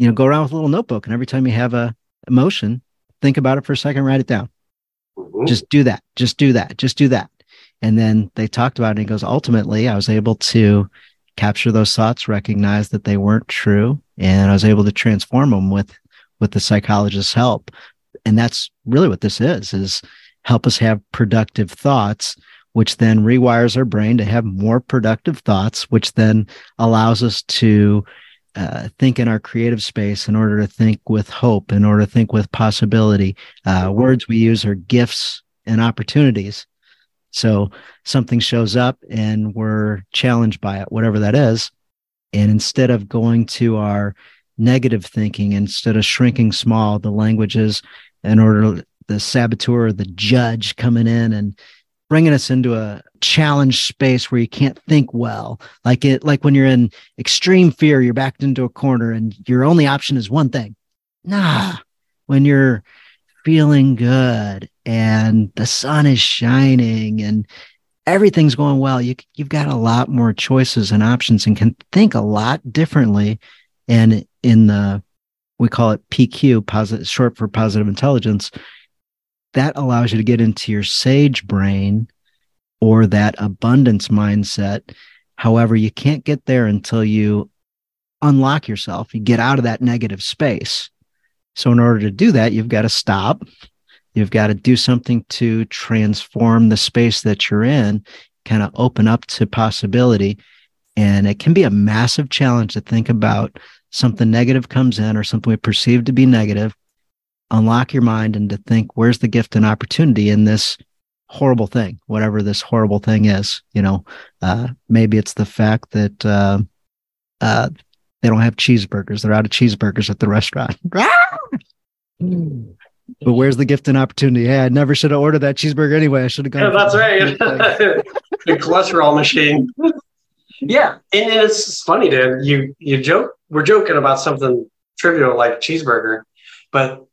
you know, go around with a little notebook and every time you have a emotion, think about it for a second, write it down. Mhm. Just do that. Just do that. Just do that. And then they talked about it. And he goes, ultimately, I was able to capture those thoughts, recognize that they weren't true, and I was able to transform them with with the psychologist's help. And that's really what this is: is help us have productive thoughts, which then rewires our brain to have more productive thoughts, which then allows us to uh, think in our creative space in order to think with hope, in order to think with possibility. Uh, words we use are gifts and opportunities. So something shows up and we're challenged by it, whatever that is. And instead of going to our negative thinking, instead of shrinking small, the languages in order the saboteur, the judge coming in and bringing us into a challenge space where you can't think well. Like it, like when you're in extreme fear, you're backed into a corner and your only option is one thing. Nah, when you're feeling good and the sun is shining and everything's going well, you you've got a lot more choices and options and can think a lot differently. And in the we call it PQ, positive short for positive intelligence, that allows you to get into your sage brain or that abundance mindset. However, you can't get there until you unlock yourself, you get out of that negative space. So, in order to do that, you've got to stop. You've got to do something to transform the space that you're in, kind of open up to possibility. And it can be a massive challenge to think about something negative comes in or something we perceive to be negative. Unlock your mind and to think, where's the gift and opportunity in this horrible thing, whatever this horrible thing is? You know, uh, maybe it's the fact that uh, uh, they don't have cheeseburgers. They're out of cheeseburgers at the restaurant. but where's the gift and opportunity? Hey, I never should have ordered that cheeseburger anyway. I should have gone. Yeah, that's that. right. the cholesterol machine. yeah, and it's funny, Dan. You you joke. We're joking about something trivial like cheeseburger, but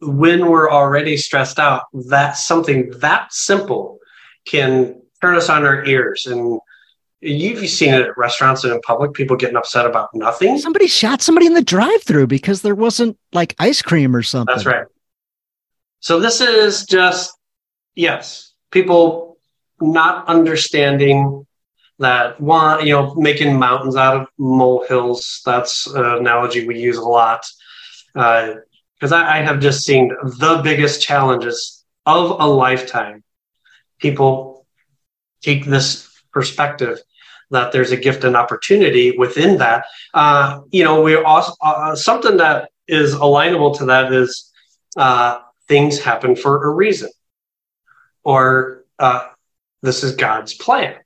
when we're already stressed out, that something that simple can turn us on our ears. And you've seen it at restaurants and in public, people getting upset about nothing. Somebody shot somebody in the drive-through because there wasn't like ice cream or something. That's right. So this is just yes, people not understanding that one, you know, making mountains out of molehills. That's an analogy we use a lot uh, because I, I have just seen the biggest challenges of a lifetime. People take this perspective that there's a gift and opportunity within that. Uh, you know, we also uh, something that is alignable to that is uh, things happen for a reason, or uh, this is God's plan,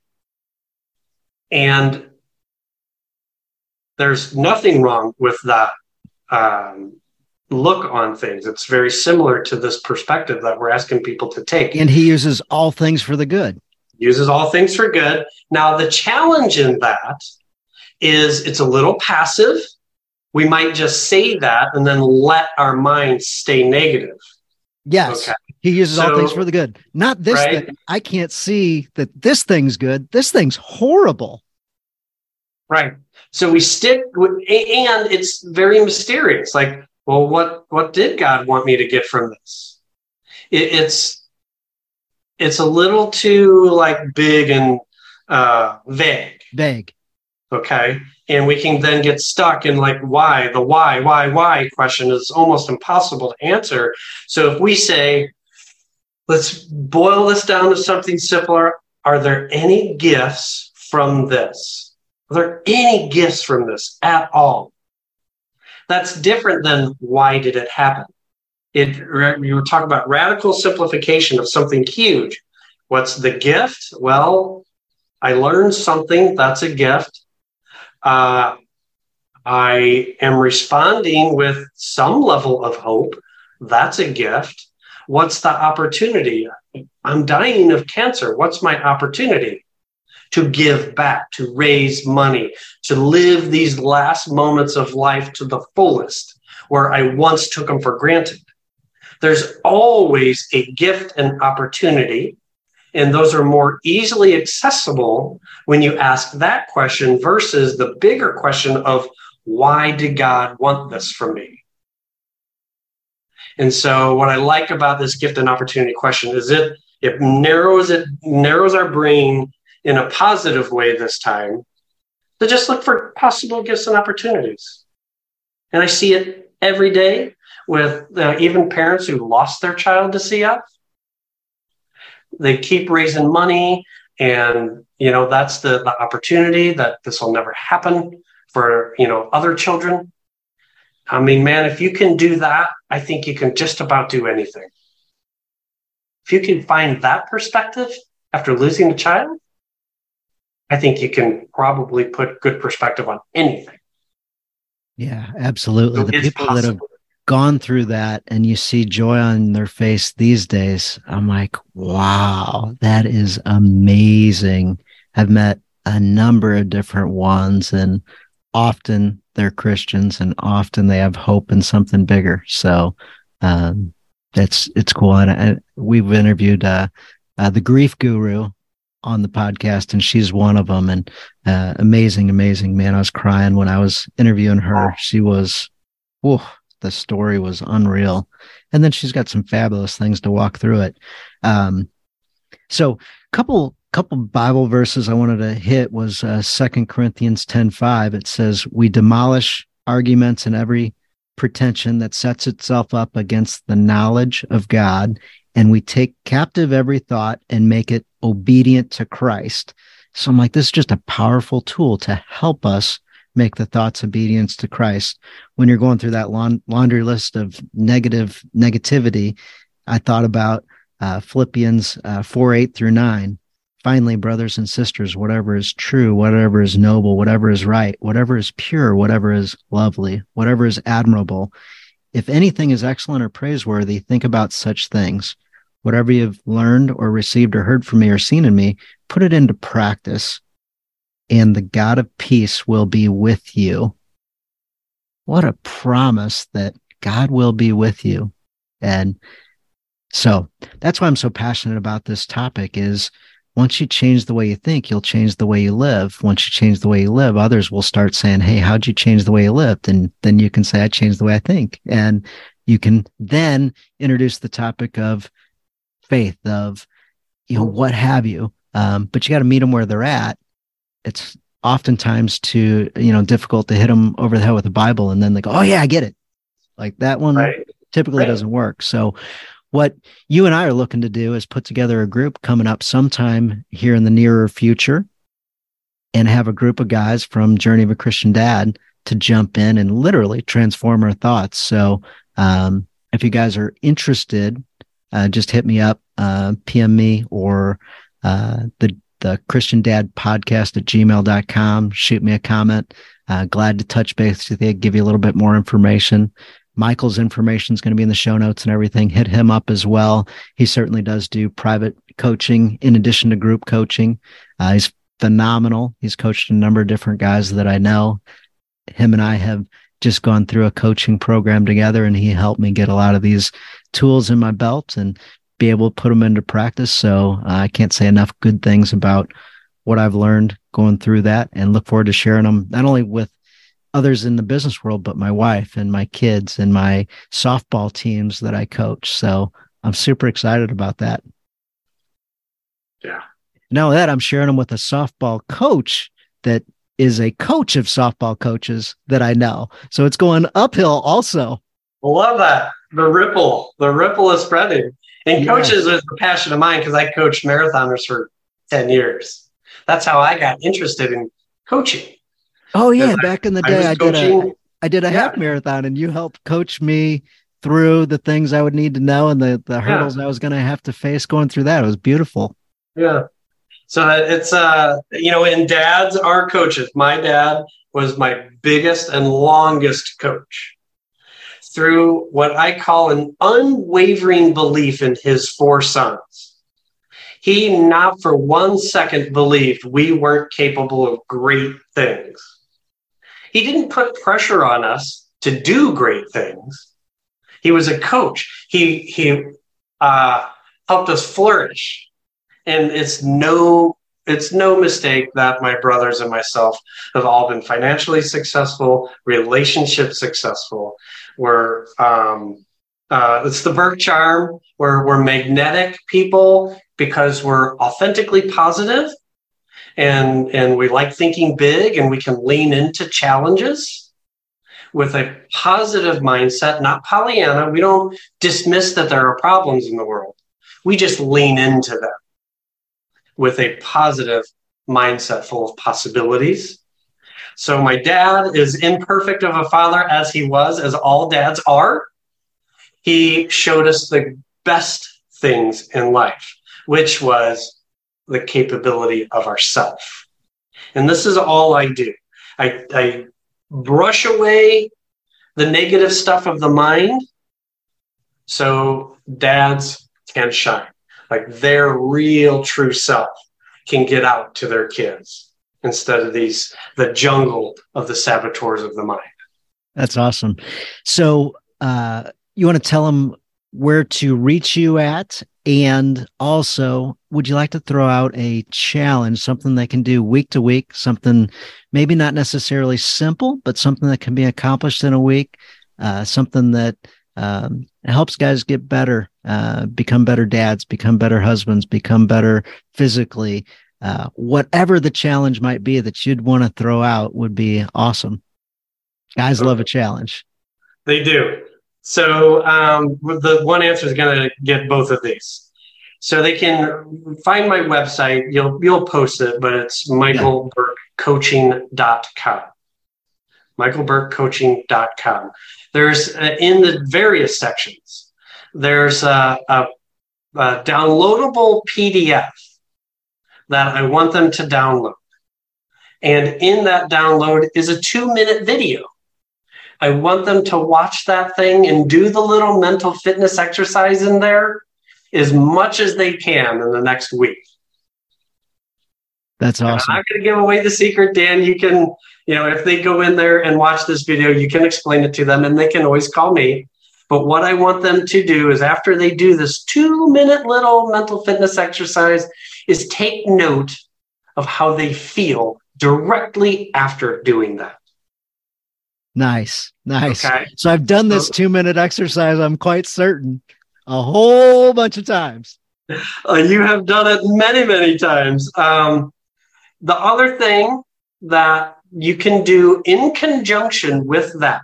and there's nothing wrong with that um, look on things. It's very similar to this perspective that we're asking people to take. And he uses all things for the good. uses all things for good. Now, the challenge in that is it's a little passive. We might just say that and then let our minds stay negative. Yes. Okay. He uses all things for the good. Not this Right. thing. I can't see that this thing's good. This thing's horrible. Right. So we stick with, and it's very mysterious. Like, well, what what did God want me to get from this? It, it's it's a little too like big and uh, vague. Vague. okay and we can then get stuck in like why the why why why question is almost impossible to answer so if we say let's boil this down to something simpler are there any gifts from this are there any gifts from this at all that's different than why did it happen it you were talking about radical simplification of something huge what's the gift well i learned something that's a gift uh, I am responding with some level of hope. That's a gift. What's the opportunity? I'm dying of cancer. What's my opportunity? To give back, to raise money, to live these last moments of life to the fullest, where I once took them for granted. There's always a gift and opportunity, and those are more easily accessible when you ask that question versus the bigger question of why did God want this from me? And so what I like about this gift and opportunity question is it it narrows it narrows our brain in a positive way this time to just look for possible gifts and opportunities. And I see it every day with uh, even parents who lost their child to CF. They keep raising money, and you know that's the, the opportunity that this will never happen for you know other children. I mean, man, if you can do that, I think you can just about do anything. If you can find that perspective after losing a child, I think you can probably put good perspective on anything. Yeah, absolutely. So the people possible. that have gone through that and you see joy on their face these days, I'm like, wow, that is amazing. I've met a number of different ones and often they're Christians and often they have hope in something bigger. So um, that's it's cool. And I, we've interviewed uh, uh, the grief guru on the podcast, and she's one of them. And uh, amazing, amazing man. I was crying when I was interviewing her. She was, whoa, the story was unreal. And then she's got some fabulous things to walk through it. Um, so, couple couple Bible verses I wanted to hit was uh, Second Corinthians ten five. It says, "We demolish arguments and every pretension that sets itself up against the knowledge of God, and we take captive every thought and make it obedient to Christ. So I'm like, this is just a powerful tool to help us make the thoughts obedience to Christ. When you're going through that laundry list of negative negativity, I thought about uh, Philippians uh, 4 8 through 9. Finally, brothers and sisters, whatever is true, whatever is noble, whatever is right, whatever is pure, whatever is lovely, whatever is admirable, if anything is excellent or praiseworthy, think about such things. Whatever you've learned or received or heard from me or seen in me, put it into practice, and the God of peace will be with you. What a promise that God will be with you. And so that's why I'm so passionate about this topic is once you change the way you think, you'll change the way you live. Once you change the way you live, others will start saying, Hey, how'd you change the way you lived? And then you can say, I changed the way I think. And you can then introduce the topic of faith, of, you know, what have you. Um, but you got to meet them where they're at. It's oftentimes too, you know, difficult to hit them over the head with the Bible and then they go, Oh, yeah, I get it. Like that one right. typically right. doesn't work. So, what you and I are looking to do is put together a group coming up sometime here in the nearer future and have a group of guys from Journey of a Christian Dad to jump in and literally transform our thoughts. So, um, if you guys are interested, uh, just hit me up, uh, PM me or uh, the the Christian Dad podcast at gmail.com. Shoot me a comment. Uh, glad to touch base with you, give you a little bit more information. Michael's information is going to be in the show notes and everything. Hit him up as well. He certainly does do private coaching in addition to group coaching. Uh, he's phenomenal. He's coached a number of different guys that I know. Him and I have just gone through a coaching program together, and he helped me get a lot of these tools in my belt and be able to put them into practice. So uh, I can't say enough good things about what I've learned going through that and look forward to sharing them not only with others in the business world, but my wife and my kids and my softball teams that I coach. So I'm super excited about that. Yeah. Now that I'm sharing them with a softball coach that is a coach of softball coaches that I know. So it's going uphill also. Love that. The ripple, the ripple is spreading. And coaches is a passion of mine because I coached marathoners for 10 years. That's how I got interested in coaching. Oh yeah, back in the day, I, I did a I did a yeah. half marathon, and you helped coach me through the things I would need to know and the the hurdles yeah. I was going to have to face going through that. It was beautiful. Yeah. So it's uh you know, in dads are coaches. My dad was my biggest and longest coach through what I call an unwavering belief in his four sons. He not for one second believed we weren't capable of great things. He didn't put pressure on us to do great things. He was a coach. He he uh, helped us flourish, and it's no it's no mistake that my brothers and myself have all been financially successful, relationship successful. We're um, Uh, it's the Burke charm. We're we're magnetic people because we're authentically positive and and we like thinking big and we can lean into challenges with a positive mindset, not Pollyanna. We don't dismiss that there are problems in the world. We just lean into them with a positive mindset full of possibilities. So my dad is imperfect of a father as he was, as all dads are. He showed us the best things in life, which was the capability of ourself. And this is all I do. I, I brush away the negative stuff of the mind so dads can shine. Like their real true self can get out to their kids instead of these the jungle of the saboteurs of the mind. That's awesome. So uh, you want to tell them where to reach you at and also would you like to throw out a challenge something they can do week to week something maybe not necessarily simple but something that can be accomplished in a week uh, something that um, helps guys get better uh, become better dads become better husbands become better physically uh, whatever the challenge might be that you'd want to throw out would be awesome. Guys love a challenge. They do so um, the one answer is going to get both of these. So they can find my website. You'll you'll post it, but it's michaelburkecoaching.com. michaelburkecoaching.com. There's uh, in the various sections. There's a, a, a downloadable PDF that I want them to download, and in that download is a two minute video I want them to watch that thing and do the little mental fitness exercise in there as much as they can in the next week. That's awesome. I'm not going to give away the secret, Dan. You can, you know, if they go in there and watch this video, you can explain it to them and they can always call me. But what I want them to do is after they do this two minute little mental fitness exercise, is take note of how they feel directly after doing that. Nice. Nice. Okay. So I've done this two minute exercise, I'm quite certain, a whole bunch of times. Uh, you have done it many, many times. Um, the other thing that you can do in conjunction with that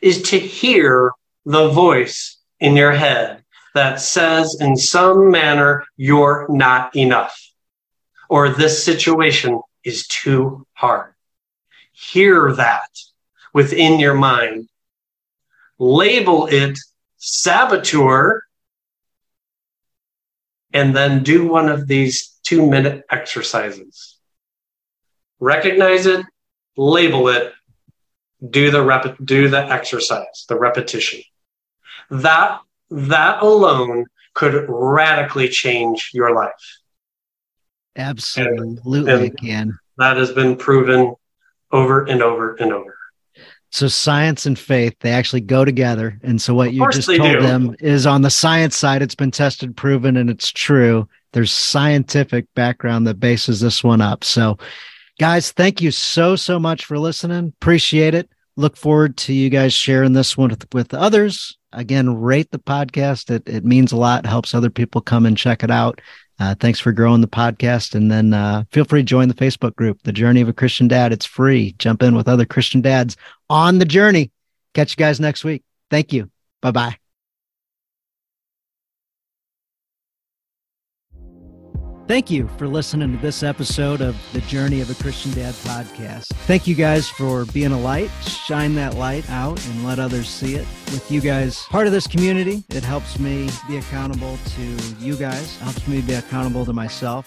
is to hear the voice in your head that says, in some manner, you're not enough, or this situation is too hard. Hear that within your mind. Label it saboteur, and then do one of these two minute exercises. Recognize it, label it, do the rep- do the exercise, the repetition. That that alone could radically change your life. Absolutely, and, and can. That has been proven over and over and over. So science and faith, they actually go together. And so what you just told do. them is on the science side, it's been tested, proven, and it's true. There's scientific background that bases this one up. So guys, thank you so, so much for listening. Appreciate it. Look forward to you guys sharing this one with, with others. Again, rate the podcast. It, it means a lot, helps other people come and check it out. Uh, thanks for growing the podcast. And then uh, feel free to join the Facebook group, The Journey of a Christian Dad. It's free. Jump in with other Christian dads on the journey. Catch you guys next week. Thank you. Bye bye. Thank you for listening to this episode of the Journey of a Christian Dad podcast. Thank you guys for being a light. Shine that light out and let others see it. With you guys part of this community, it helps me be accountable to you guys, it helps me be accountable to myself